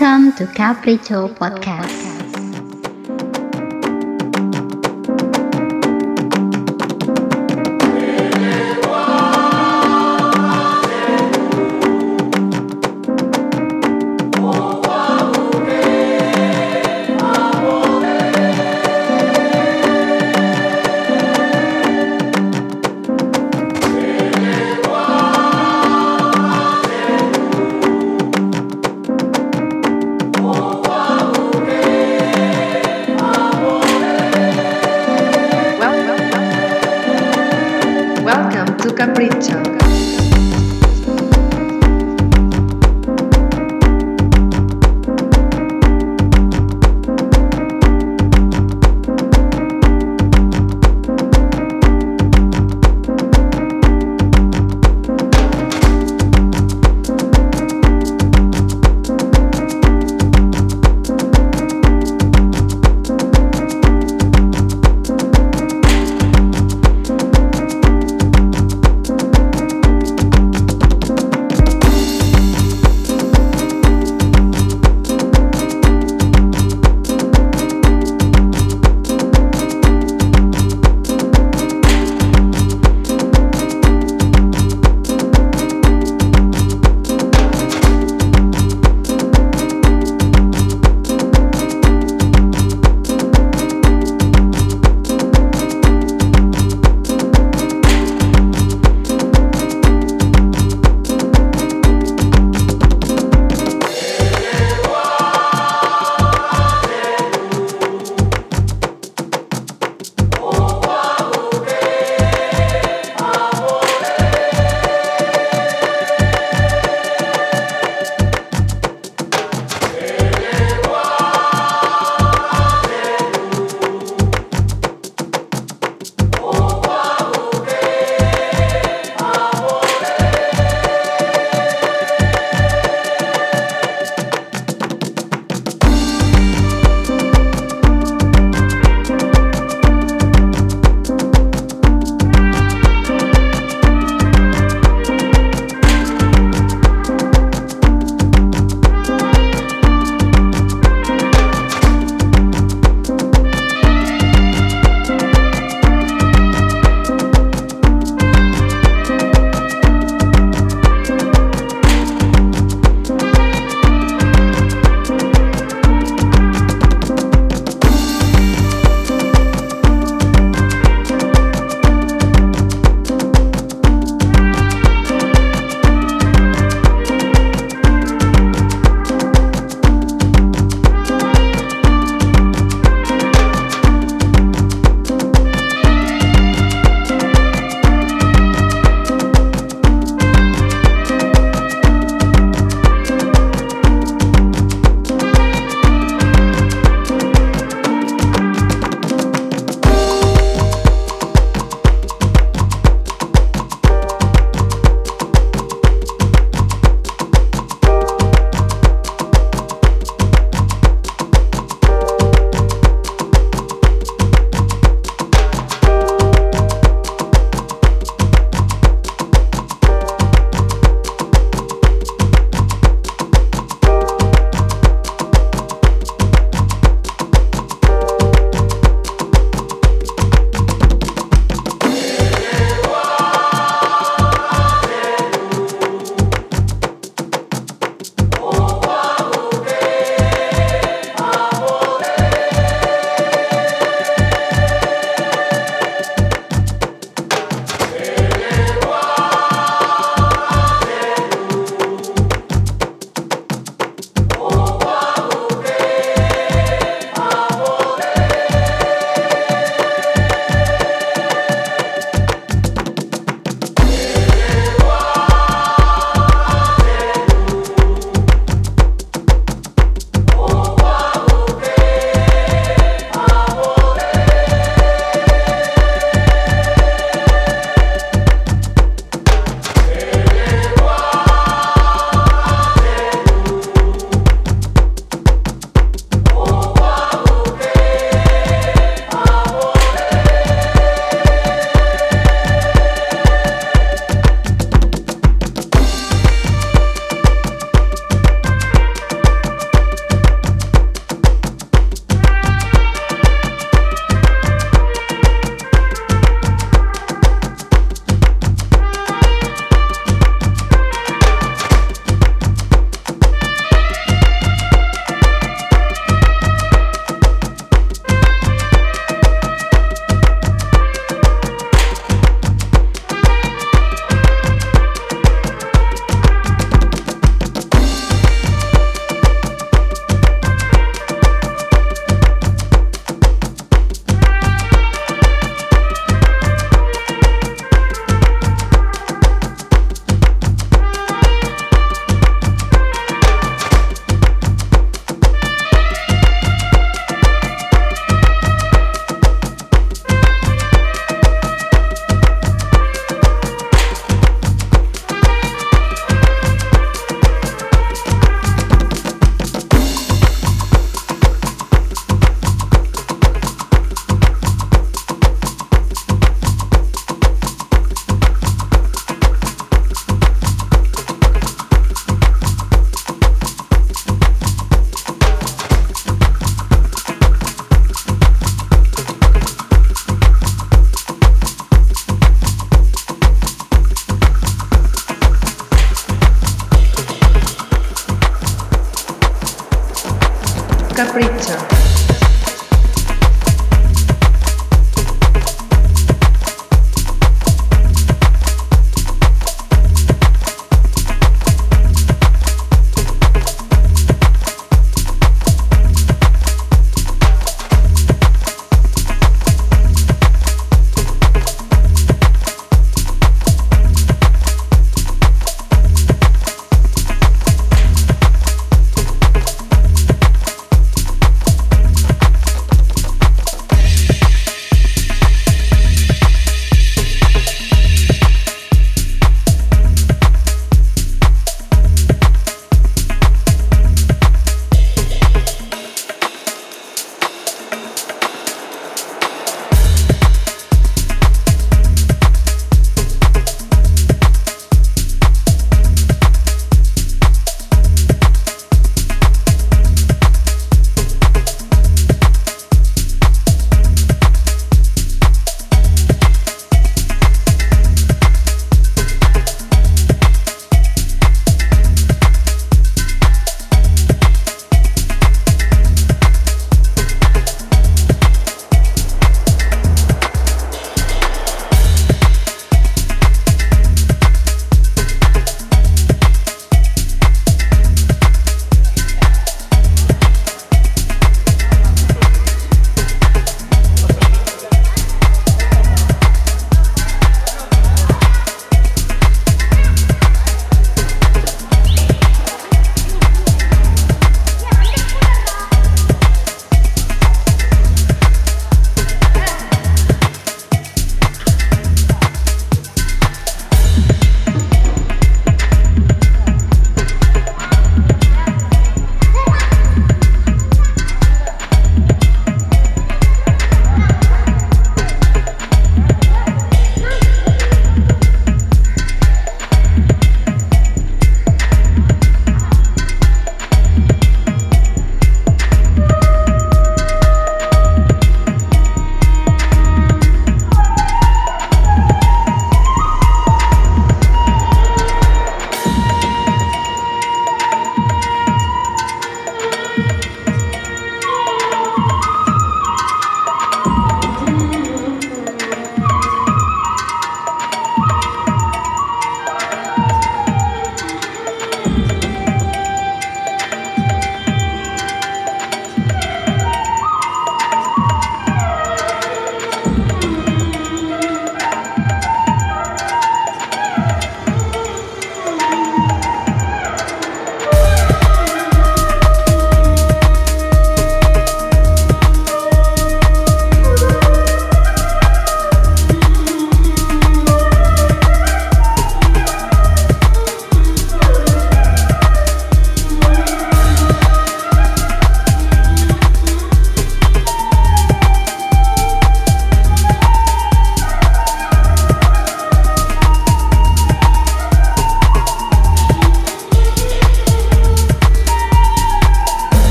Welcome to Capricho Podcast.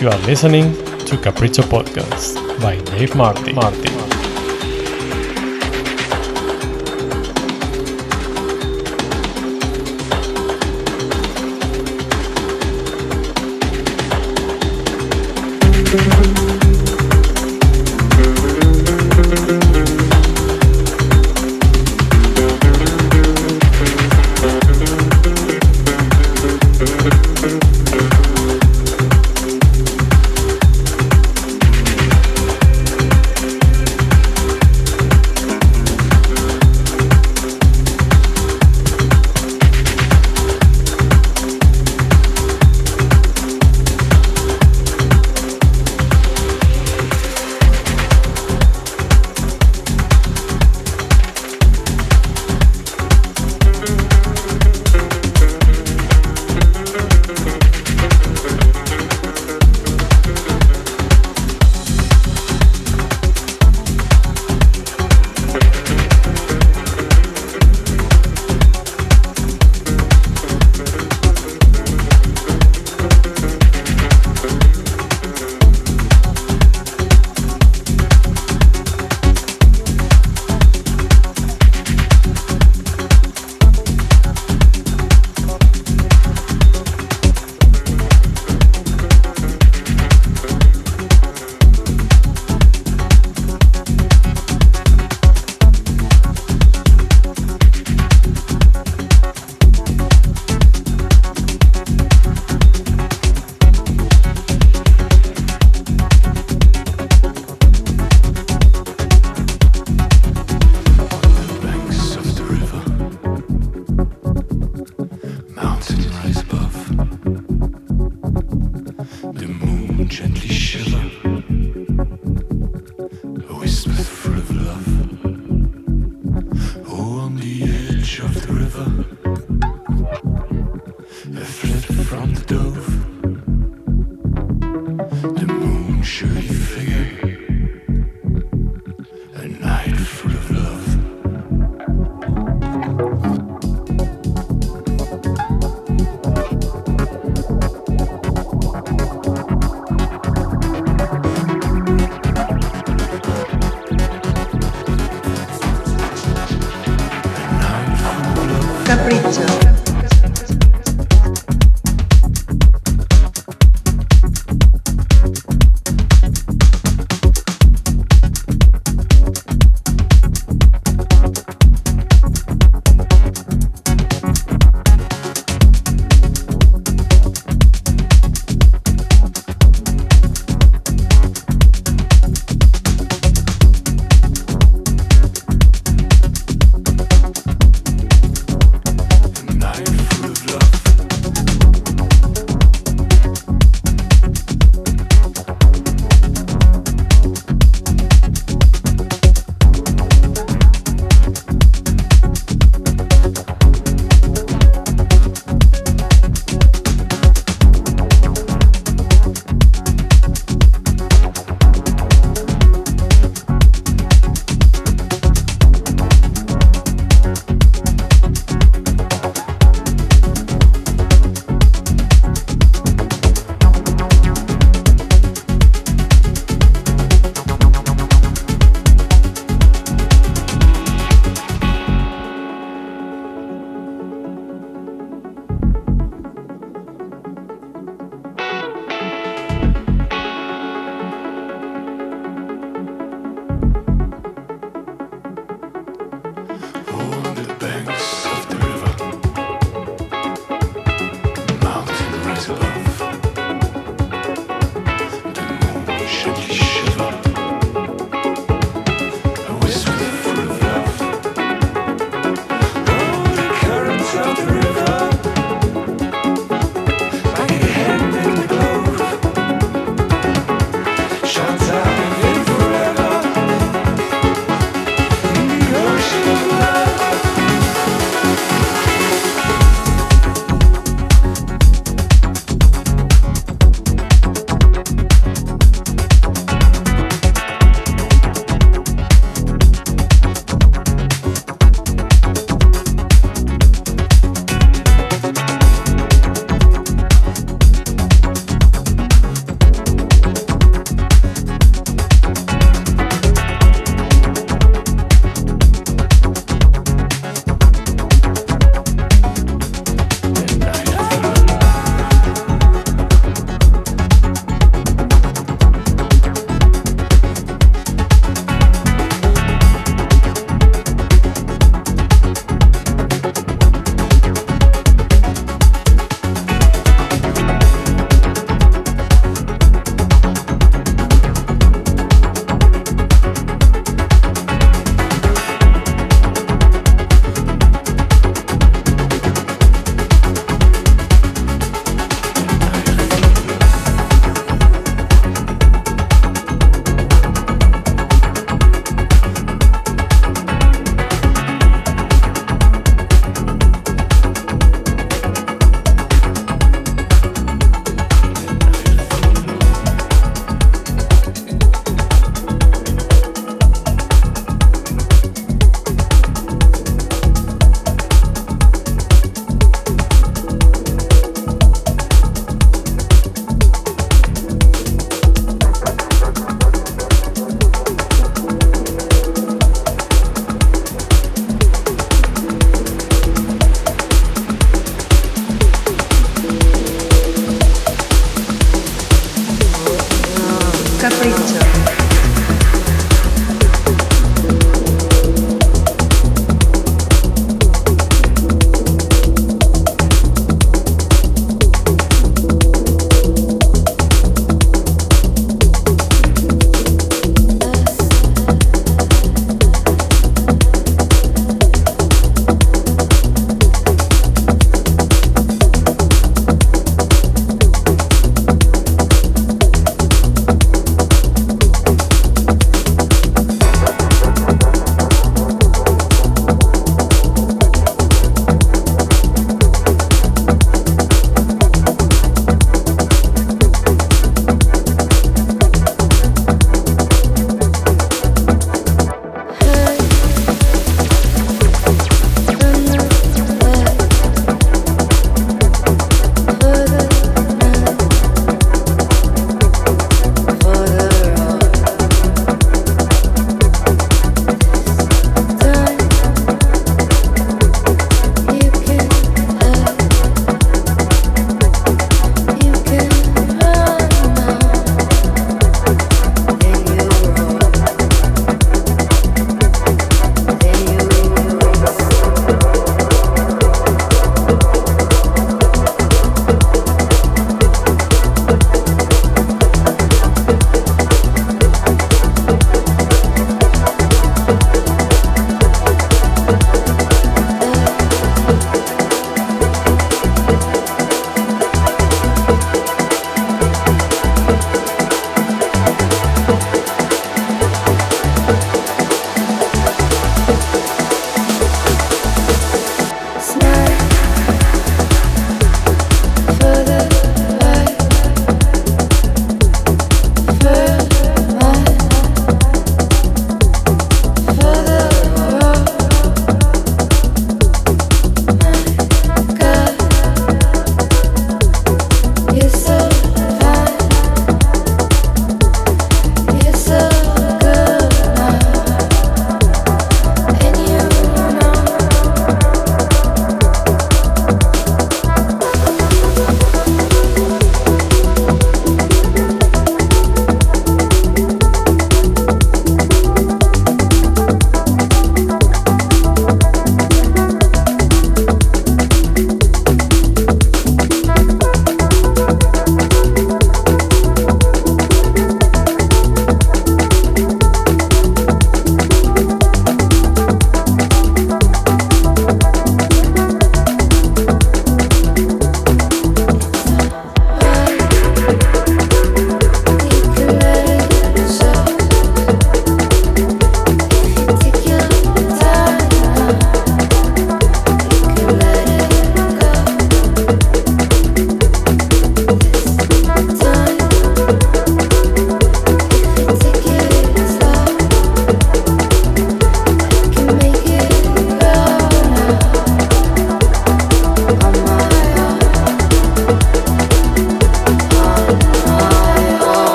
You are listening to Capricho Podcast by Dave Marti. Marti.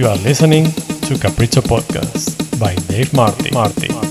You are listening to Capricho Podcast by Dave Marti. Martin.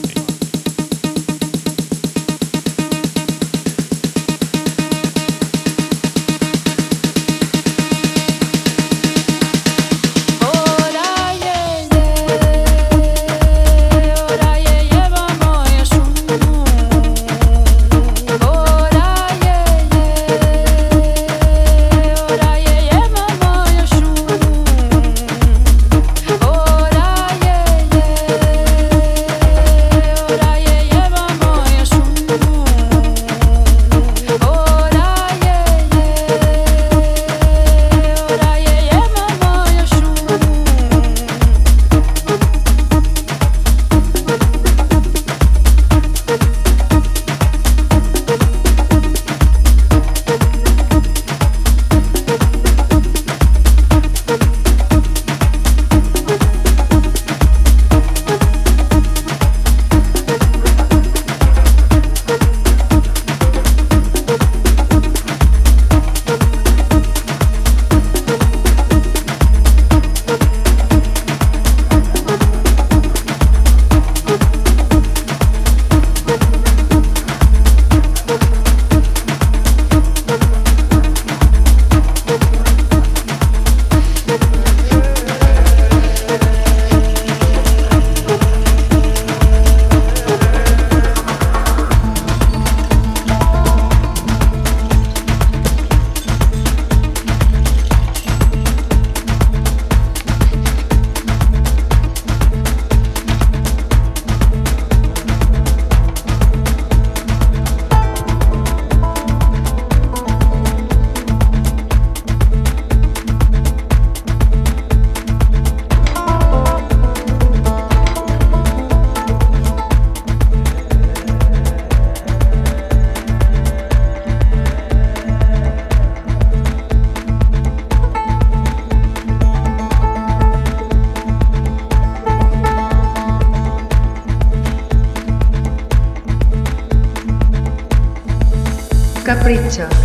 Capricho.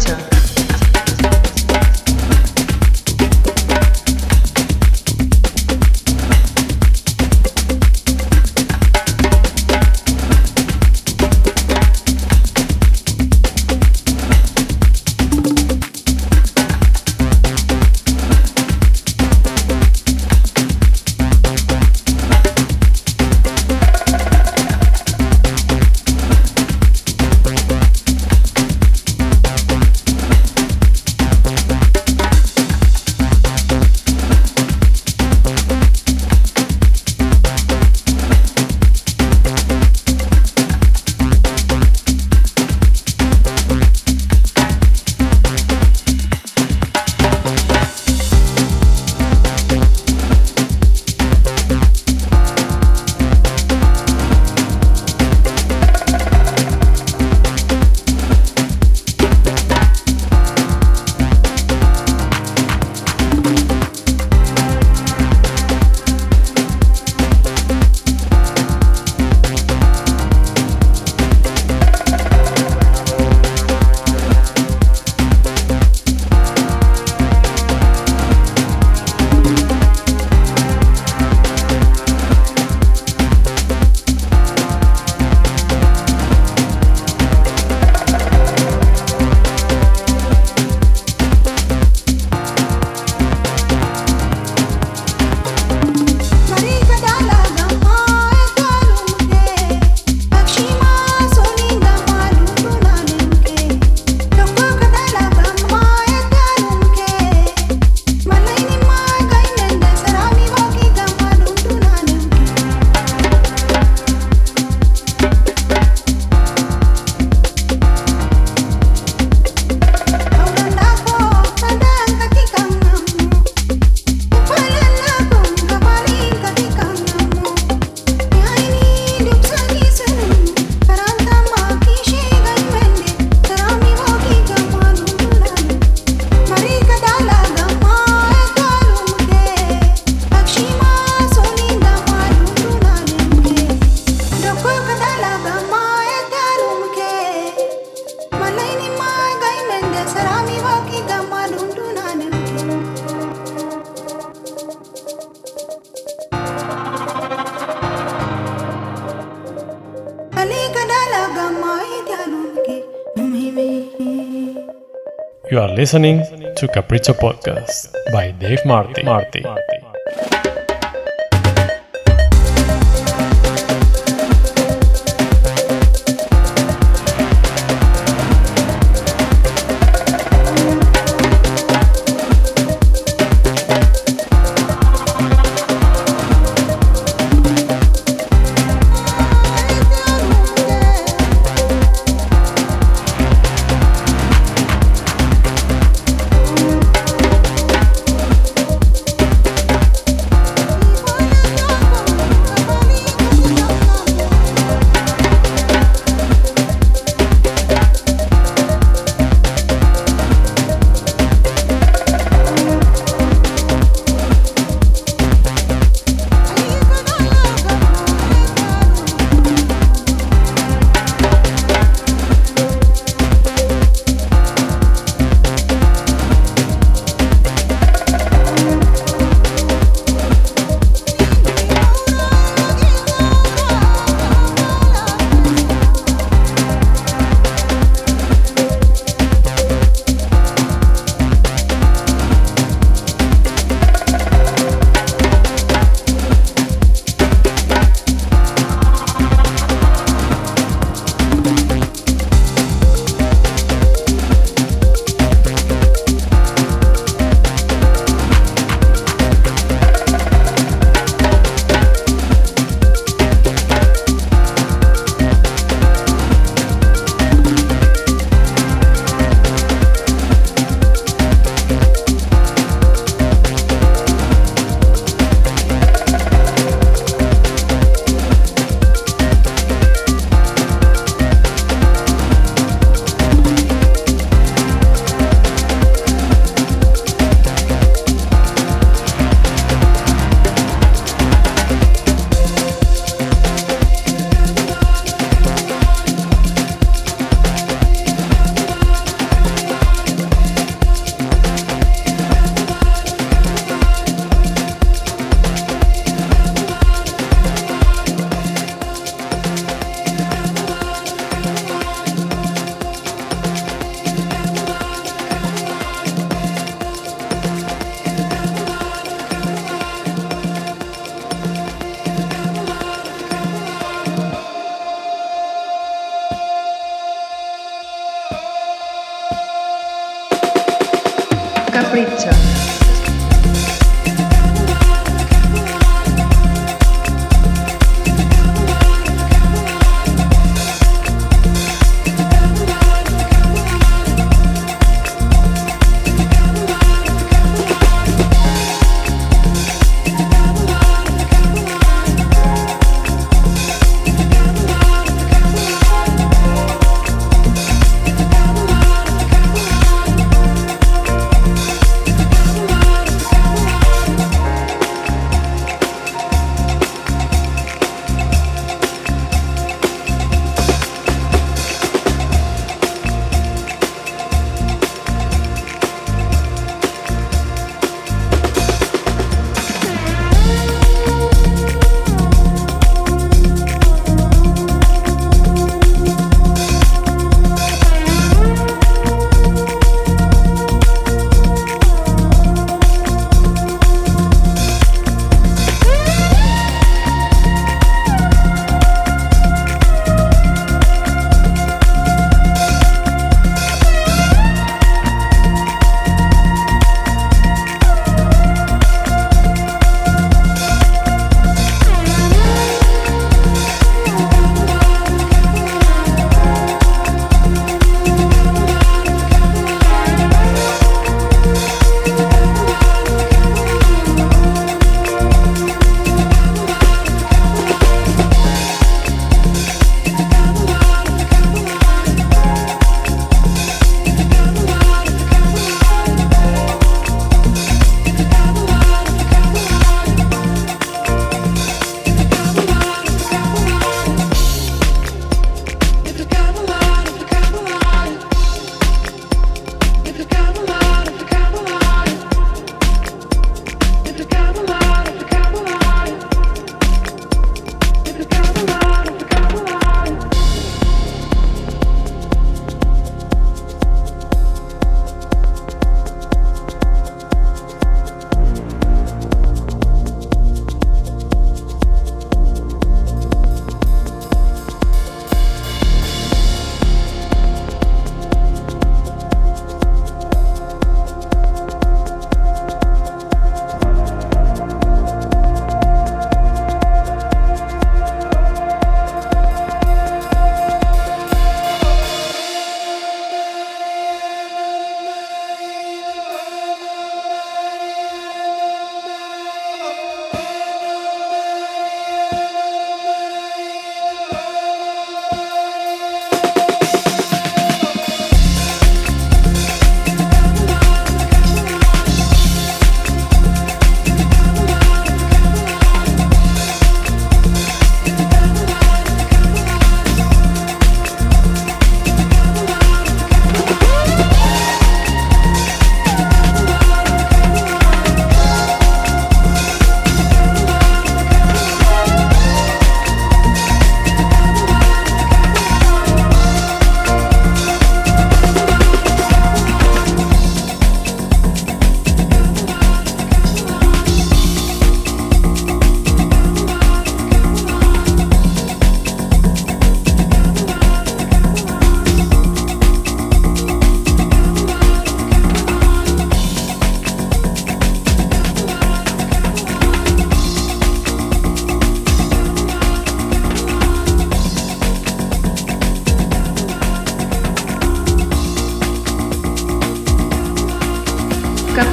Selector. Listening to Capricho Podcast by Dave Marti. Marti.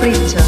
Richard.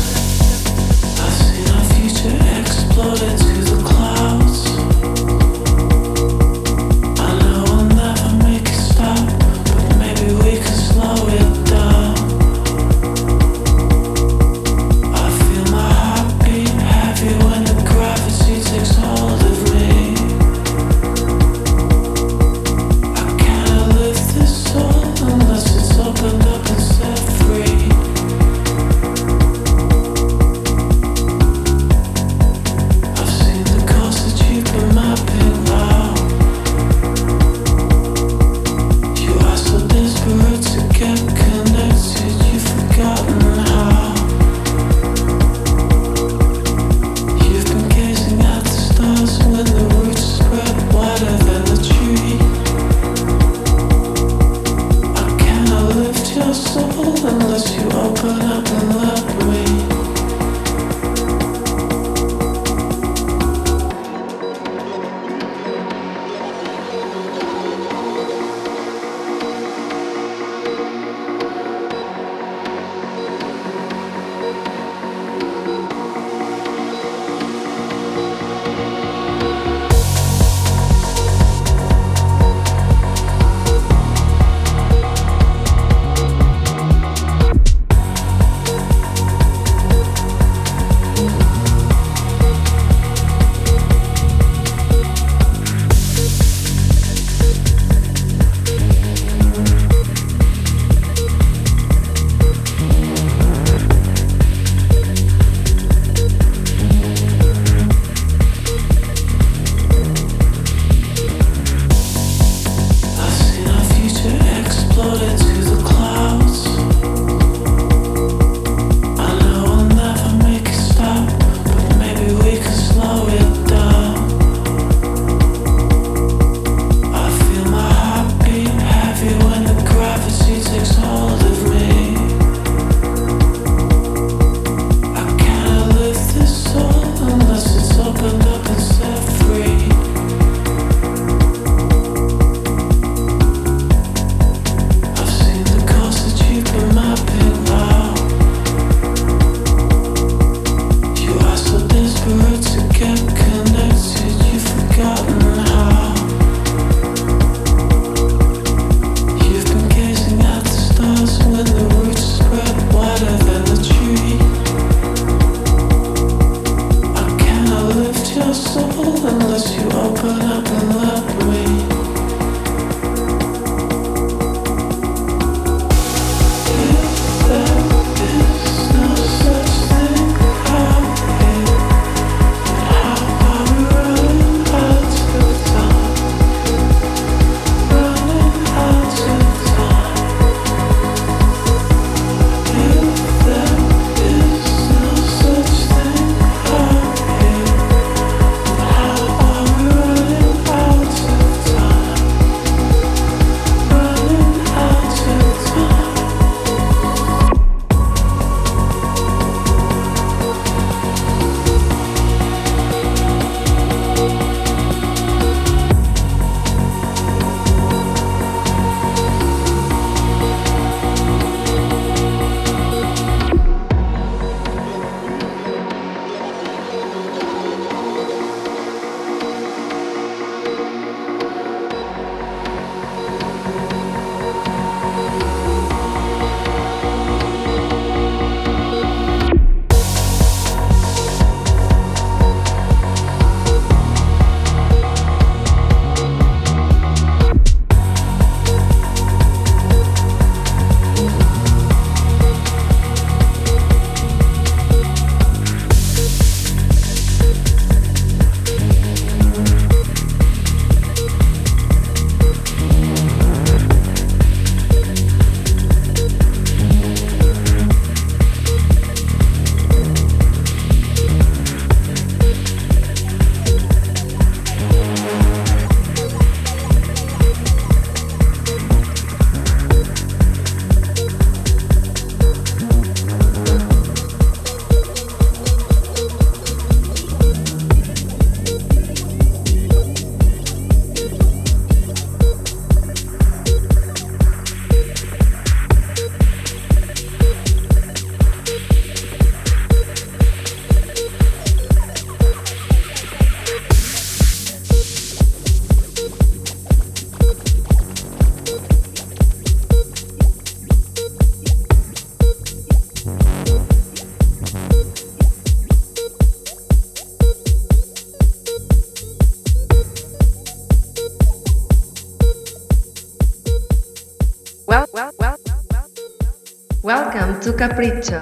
Welcome to Capricho.